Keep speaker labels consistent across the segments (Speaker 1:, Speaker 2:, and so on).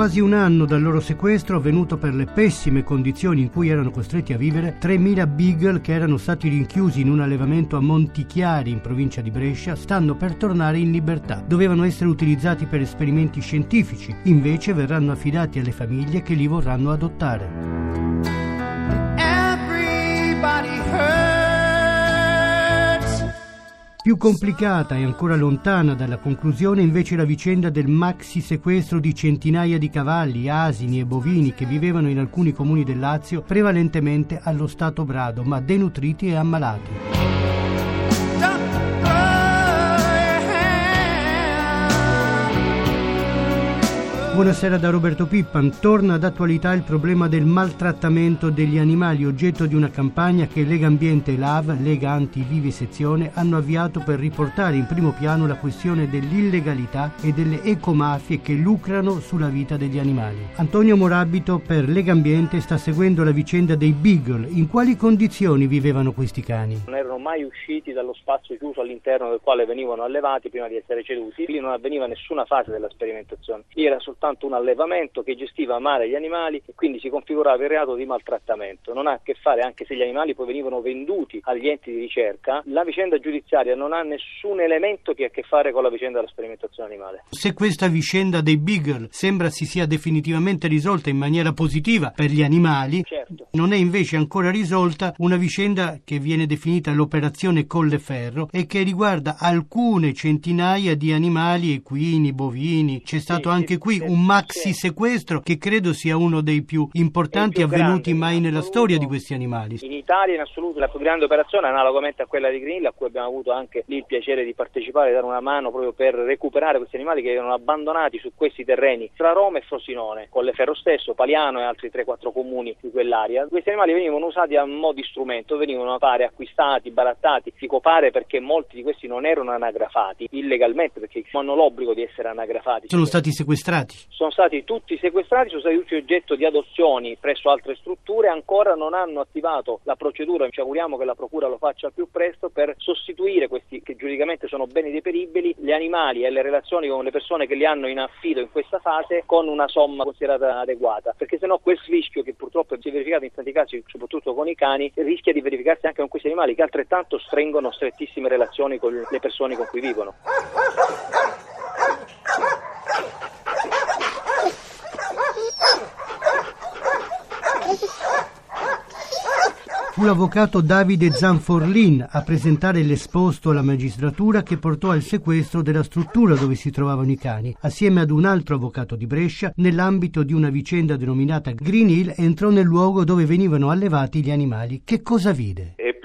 Speaker 1: Quasi un anno dal loro sequestro avvenuto per le pessime condizioni in cui erano costretti a vivere, 3.000 beagle che erano stati rinchiusi in un allevamento a Montichiari in provincia di Brescia stanno per tornare in libertà. Dovevano essere utilizzati per esperimenti scientifici, invece verranno affidati alle famiglie che li vorranno adottare. Più complicata e ancora lontana dalla conclusione invece la vicenda del maxi sequestro di centinaia di cavalli, asini e bovini che vivevano in alcuni comuni del Lazio prevalentemente allo stato brado ma denutriti e ammalati. Buonasera da Roberto Pippan. Torna d'attualità il problema del maltrattamento degli animali, oggetto di una campagna che Lega Ambiente e LAV, Lega Anti-Vivisezione, hanno avviato per riportare in primo piano la questione dell'illegalità e delle ecomafie che lucrano sulla vita degli animali. Antonio Morabito per Lega Ambiente sta seguendo la vicenda dei Beagle. In quali condizioni vivevano questi cani?
Speaker 2: Non erano mai usciti dallo spazio chiuso all'interno del quale venivano allevati prima di essere ceduti. Lì non avveniva nessuna fase della sperimentazione. Lì era soltanto soltanto un allevamento che gestiva a mare gli animali e quindi si configurava il reato di maltrattamento. Non ha a che fare, anche se gli animali poi venivano venduti agli enti di ricerca, la vicenda giudiziaria non ha nessun elemento che ha a che fare con la vicenda della sperimentazione animale.
Speaker 1: Se questa vicenda dei Beagle sembra si sia definitivamente risolta in maniera positiva per gli animali, certo. non è invece ancora risolta una vicenda che viene definita l'operazione Colleferro e che riguarda alcune centinaia di animali equini, bovini. C'è stato sì, anche sì, qui un maxi sequestro che credo sia uno dei più importanti più avvenuti grande, mai nella storia di questi animali.
Speaker 2: In Italia in assoluto la più grande operazione analogamente a quella di Green a cui abbiamo avuto anche lì il piacere di partecipare e dare una mano proprio per recuperare questi animali che erano abbandonati su questi terreni tra Roma e Frosinone, con le Ferro stesso, Paliano e altri 3-4 comuni di quell'area. Questi animali venivano usati a mo' di strumento, venivano pare acquistati, barattati, dico pare perché molti di questi non erano anagrafati illegalmente perché hanno l'obbligo di essere anagrafati.
Speaker 1: Sono stati sequestrati?
Speaker 2: Sono stati tutti sequestrati, sono stati tutti oggetto di adozioni presso altre strutture, ancora non hanno attivato la procedura, ci auguriamo che la Procura lo faccia al più presto per sostituire questi che giuridicamente sono beni deperibili, gli animali e le relazioni con le persone che li hanno in affido in questa fase con una somma considerata adeguata, perché sennò quel rischio che purtroppo si è verificato in tanti casi, soprattutto con i cani, rischia di verificarsi anche con questi animali che altrettanto stringono strettissime relazioni con le persone con cui vivono.
Speaker 1: Fu l'avvocato Davide Zanforlin a presentare l'esposto alla magistratura che portò al sequestro della struttura dove si trovavano i cani. Assieme ad un altro avvocato di Brescia, nell'ambito di una vicenda denominata Green Hill, entrò nel luogo dove venivano allevati gli animali. Che cosa vide?
Speaker 3: Piuttosto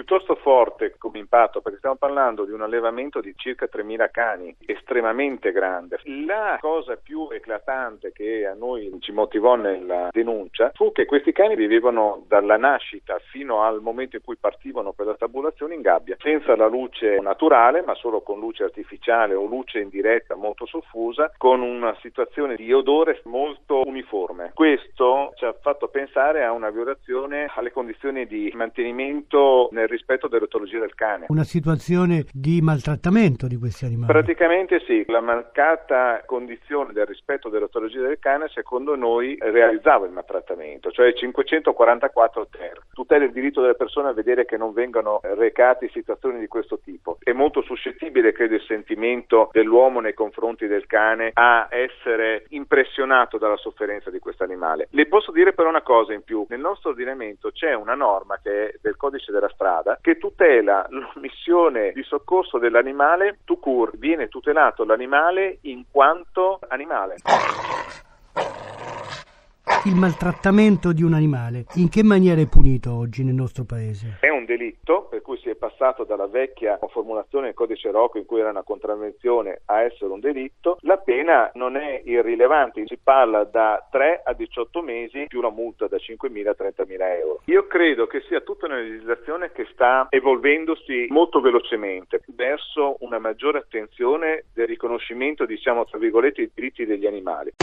Speaker 3: forte come impatto perché stiamo parlando di un allevamento di circa 3.000 cani, estremamente grande. La cosa più eclatante che a noi ci motivò nella denuncia fu che questi cani vivevano dalla nascita fino al momento in cui partivano per la tabulazione in gabbia, senza la luce naturale, ma solo con luce artificiale o luce indiretta molto soffusa, con una situazione di odore molto uniforme. Questo ci ha fatto pensare a una violazione alle condizioni di mantenimento nel rispetto dell'etologia del cane.
Speaker 1: Una situazione di maltrattamento di questi animali?
Speaker 3: Praticamente sì, la mancata condizione del rispetto dell'etologia del cane secondo noi realizzava il maltrattamento, cioè 544 ter, tutela il diritto delle persone a vedere che non vengano recati situazioni di questo tipo. È molto suscettibile, credo, il sentimento dell'uomo nei confronti del cane a essere impressionato dalla sofferenza di questo animale. Le posso dire però una cosa in più, nel nostro ordinamento c'è una norma che è del codice della strada che tutela l'omissione di soccorso dell'animale to cure, viene tutelato l'animale in quanto animale
Speaker 1: il maltrattamento di un animale, in che maniera è punito oggi nel nostro paese?
Speaker 3: È delitto, per cui si è passato dalla vecchia formulazione del codice Rocco in cui era una contravvenzione a essere un delitto, la pena non è irrilevante, si parla da 3 a 18 mesi più una multa da 5.000 a 30.000 euro. Io credo che sia tutta una legislazione che sta evolvendosi molto velocemente verso una maggiore attenzione del riconoscimento, diciamo tra virgolette, dei diritti degli animali.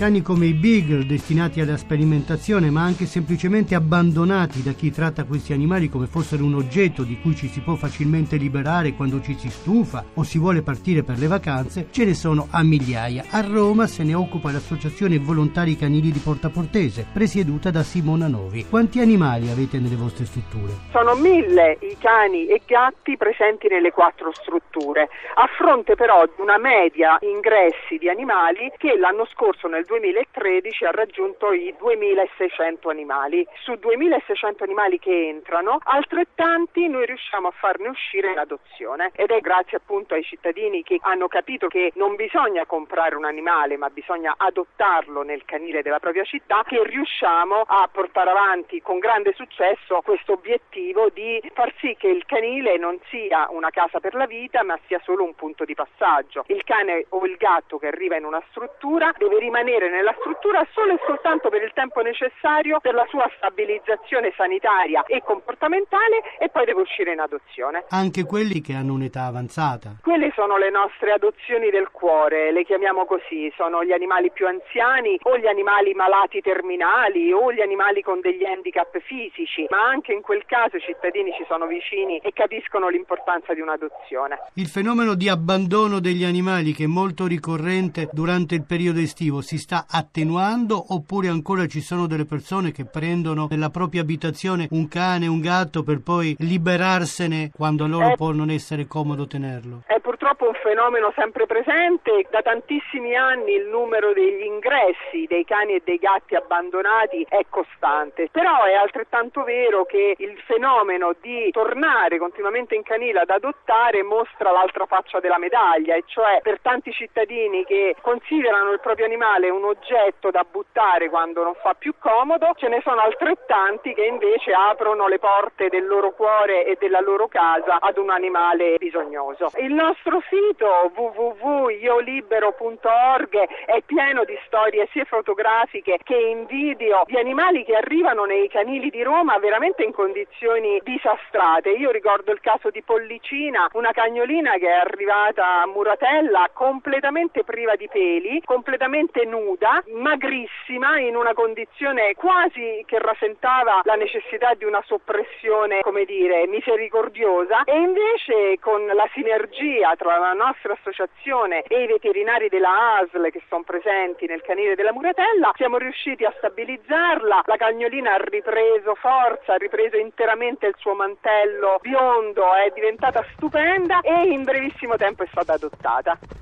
Speaker 1: Cani come i Beagle, destinati alla sperimentazione, ma anche semplicemente abbandonati da chi tratta questi animali come fossero un oggetto di cui ci si può facilmente liberare quando ci si stufa o si vuole partire per le vacanze, ce ne sono a migliaia. A Roma se ne occupa l'Associazione Volontari Canili di Porta Portese, presieduta da Simona Novi. Quanti animali avete nelle vostre strutture?
Speaker 4: Sono mille i cani e gatti presenti nelle quattro strutture, a fronte però di una media ingressi di animali che l'anno scorso nel 2013 ha raggiunto i 2600 animali. Su 2600 animali che entrano, altrettanti noi riusciamo a farne uscire in adozione ed è grazie appunto ai cittadini che hanno capito che non bisogna comprare un animale ma bisogna adottarlo nel canile della propria città che riusciamo a portare avanti con grande successo questo obiettivo di far sì che il canile non sia una casa per la vita ma sia solo un punto di passaggio. Il cane o il gatto che arriva in una struttura deve rimanere rimanere nella struttura solo e soltanto per il tempo necessario per la sua stabilizzazione sanitaria e comportamentale e poi deve uscire in adozione.
Speaker 1: Anche quelli che hanno un'età avanzata.
Speaker 4: Quelle sono le nostre adozioni del cuore, le chiamiamo così, sono gli animali più anziani o gli animali malati terminali o gli animali con degli handicap fisici, ma anche in quel caso i cittadini ci sono vicini e capiscono l'importanza di un'adozione.
Speaker 1: Il fenomeno di abbandono degli animali che è molto ricorrente durante il periodo estivo si sta attenuando oppure ancora ci sono delle persone che prendono nella propria abitazione un cane, un gatto per poi liberarsene quando a loro
Speaker 4: è,
Speaker 1: può non essere comodo tenerlo?
Speaker 4: È purtroppo un fenomeno sempre presente, da tantissimi anni il numero degli ingressi dei cani e dei gatti abbandonati è costante, però è altrettanto vero che il fenomeno di tornare continuamente in canile ad adottare mostra l'altra faccia della medaglia, e cioè per tanti cittadini che considerano il proprio animale un oggetto da buttare quando non fa più comodo, ce ne sono altrettanti che invece aprono le porte del loro cuore e della loro casa ad un animale bisognoso. Il nostro sito www.iolibero.org è pieno di storie sia fotografiche che in video di animali che arrivano nei canili di Roma veramente in condizioni disastrate. Io ricordo il caso di Pollicina, una cagnolina che è arrivata a Muratella completamente priva di peli, completamente nuda nuda, magrissima, in una condizione quasi che rasentava la necessità di una soppressione, come dire, misericordiosa e invece con la sinergia tra la nostra associazione e i veterinari della ASL che sono presenti nel canile della Muratella siamo riusciti a stabilizzarla, la cagnolina ha ripreso forza, ha ripreso interamente il suo mantello biondo, è diventata stupenda e in brevissimo tempo è stata adottata.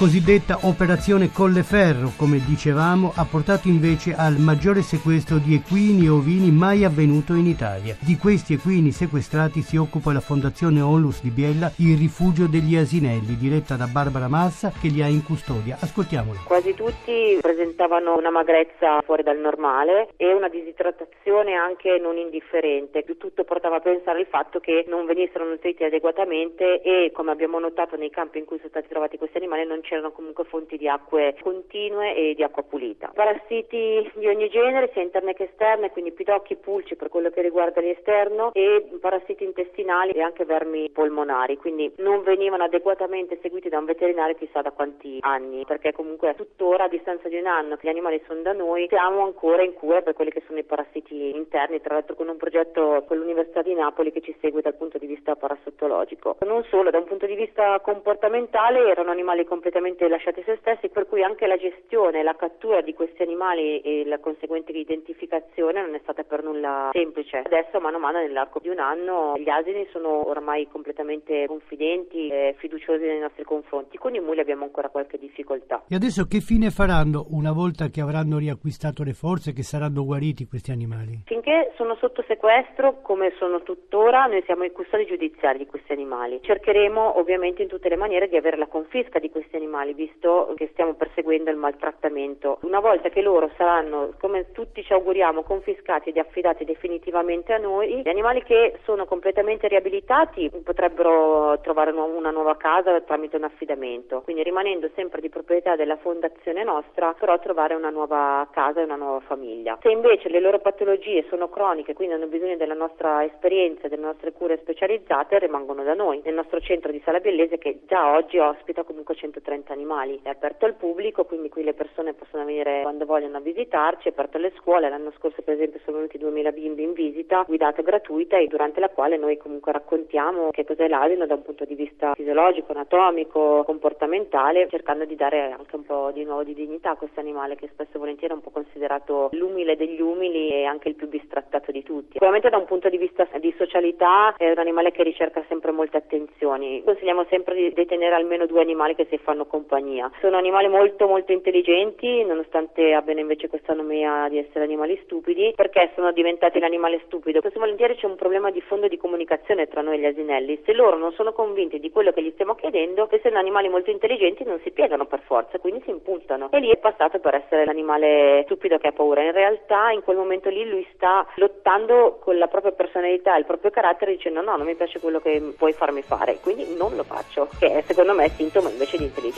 Speaker 1: Cosiddetta operazione Colleferro, come dicevamo, ha portato invece al maggiore sequestro di equini e ovini mai avvenuto in Italia. Di questi equini sequestrati si occupa la Fondazione Onlus di Biella, il rifugio degli asinelli, diretta da Barbara Massa, che li ha in custodia. Ascoltiamola.
Speaker 5: Quasi tutti presentavano una magrezza fuori dal normale e una disidratazione anche non indifferente. Tutto portava a pensare al fatto che non venissero nutriti adeguatamente e, come abbiamo notato nei campi in cui sono stati trovati questi animali, non c'erano comunque fonti di acque continue e di acqua pulita. Parassiti di ogni genere, sia interne che esterne, quindi pidocchi, pulci per quello che riguarda l'esterno e parassiti intestinali e anche vermi polmonari, quindi non venivano adeguatamente seguiti da un veterinario chissà da quanti anni, perché comunque tuttora a distanza di un anno che gli animali sono da noi, siamo ancora in cura per quelli che sono i parassiti interni, tra l'altro con un progetto con l'Università di Napoli che ci segue dal punto di vista parassitologico. Non solo, da un punto di vista comportamentale erano animali completamente completamente lasciati a se stessi, per cui anche la gestione, la cattura di questi animali e la conseguente identificazione non è stata per nulla semplice. Adesso, mano a mano, nell'arco di un anno, gli asini sono ormai completamente confidenti e fiduciosi nei nostri confronti. Con i muli abbiamo ancora qualche difficoltà.
Speaker 1: E adesso che fine faranno una volta che avranno riacquistato le forze, che saranno guariti questi animali?
Speaker 5: Finché sono sotto sequestro, come sono tuttora, noi siamo i custodi giudiziari di questi animali. Cercheremo ovviamente in tutte le maniere di avere la confisca di questi animali, visto che stiamo perseguendo il maltrattamento. Una volta che loro saranno, come tutti ci auguriamo, confiscati ed affidati definitivamente a noi, gli animali che sono completamente riabilitati potrebbero trovare una nuova casa tramite un affidamento, quindi rimanendo sempre di proprietà della fondazione nostra, però trovare una nuova casa e una nuova famiglia. Se invece le loro patologie sono croniche, quindi hanno bisogno della nostra esperienza, delle nostre cure specializzate, rimangono da noi, nel nostro centro di Sala Bellese che già oggi ospita comunque 130 animali. È aperto al pubblico, quindi qui le persone possono venire quando vogliono a visitarci, è aperto alle scuole. L'anno scorso per esempio sono venuti 2000 bimbi in visita, guidata gratuita e durante la quale noi comunque raccontiamo che cos'è l'asino da un punto di vista fisiologico, anatomico, comportamentale, cercando di dare anche un po' di nuovo di dignità a questo animale che spesso e volentieri è un po' considerato l'umile degli umili e anche il più bistrattato di tutti. Sicuramente da un punto di vista di socialità è un animale che ricerca sempre molte attenzioni. Consigliamo sempre di detenere almeno due animali che si fanno compagnia. Sono animali molto molto intelligenti, nonostante abbiano invece questa nomea di essere animali stupidi, perché sono diventati l'animale stupido. E volentieri c'è un problema di fondo di comunicazione tra noi e gli asinelli. Se loro non sono convinti di quello che gli stiamo chiedendo, essendo animali molto intelligenti non si piegano per forza, quindi si impuntano. E lì è passato per essere l'animale stupido che ha paura. In realtà in quel momento lì lui sta lottando con la propria personalità, il proprio carattere, dicendo no, non mi piace quello che puoi farmi fare, quindi non lo faccio, che è secondo me sintomo invece di intelligenza.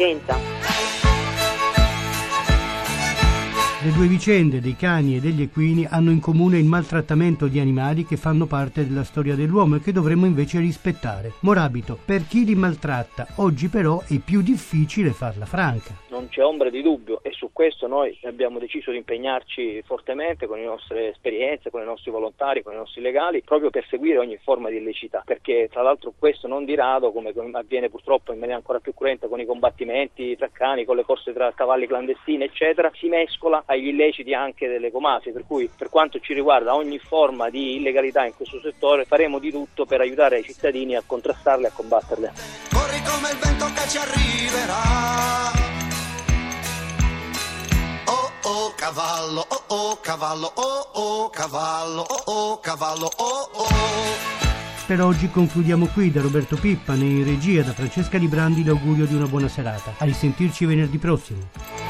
Speaker 1: Le due vicende dei cani e degli equini hanno in comune il maltrattamento di animali che fanno parte della storia dell'uomo e che dovremmo invece rispettare. Morabito, per chi li maltratta, oggi però è più difficile farla franca.
Speaker 2: Non c'è ombra di dubbio e su questo noi abbiamo deciso di impegnarci fortemente con le nostre esperienze, con i nostri volontari, con i nostri legali, proprio per seguire ogni forma di illecità, perché tra l'altro questo non di rado, come avviene purtroppo in maniera ancora più cruenta con i combattimenti tra cani, con le corse tra cavalli clandestini, eccetera, si mescola agli illeciti anche delle ecomafie, per cui per quanto ci riguarda ogni forma di illegalità in questo settore faremo di tutto per aiutare i cittadini a contrastarle e a combatterle. Corri come il vento che ci arriverà.
Speaker 1: Oh oh cavallo, oh oh cavallo, oh oh cavallo, oh oh cavallo, oh oh. Per oggi concludiamo qui da Roberto Pippan e in regia da Francesca Librandi l'augurio di una buona serata. A risentirci venerdì prossimo.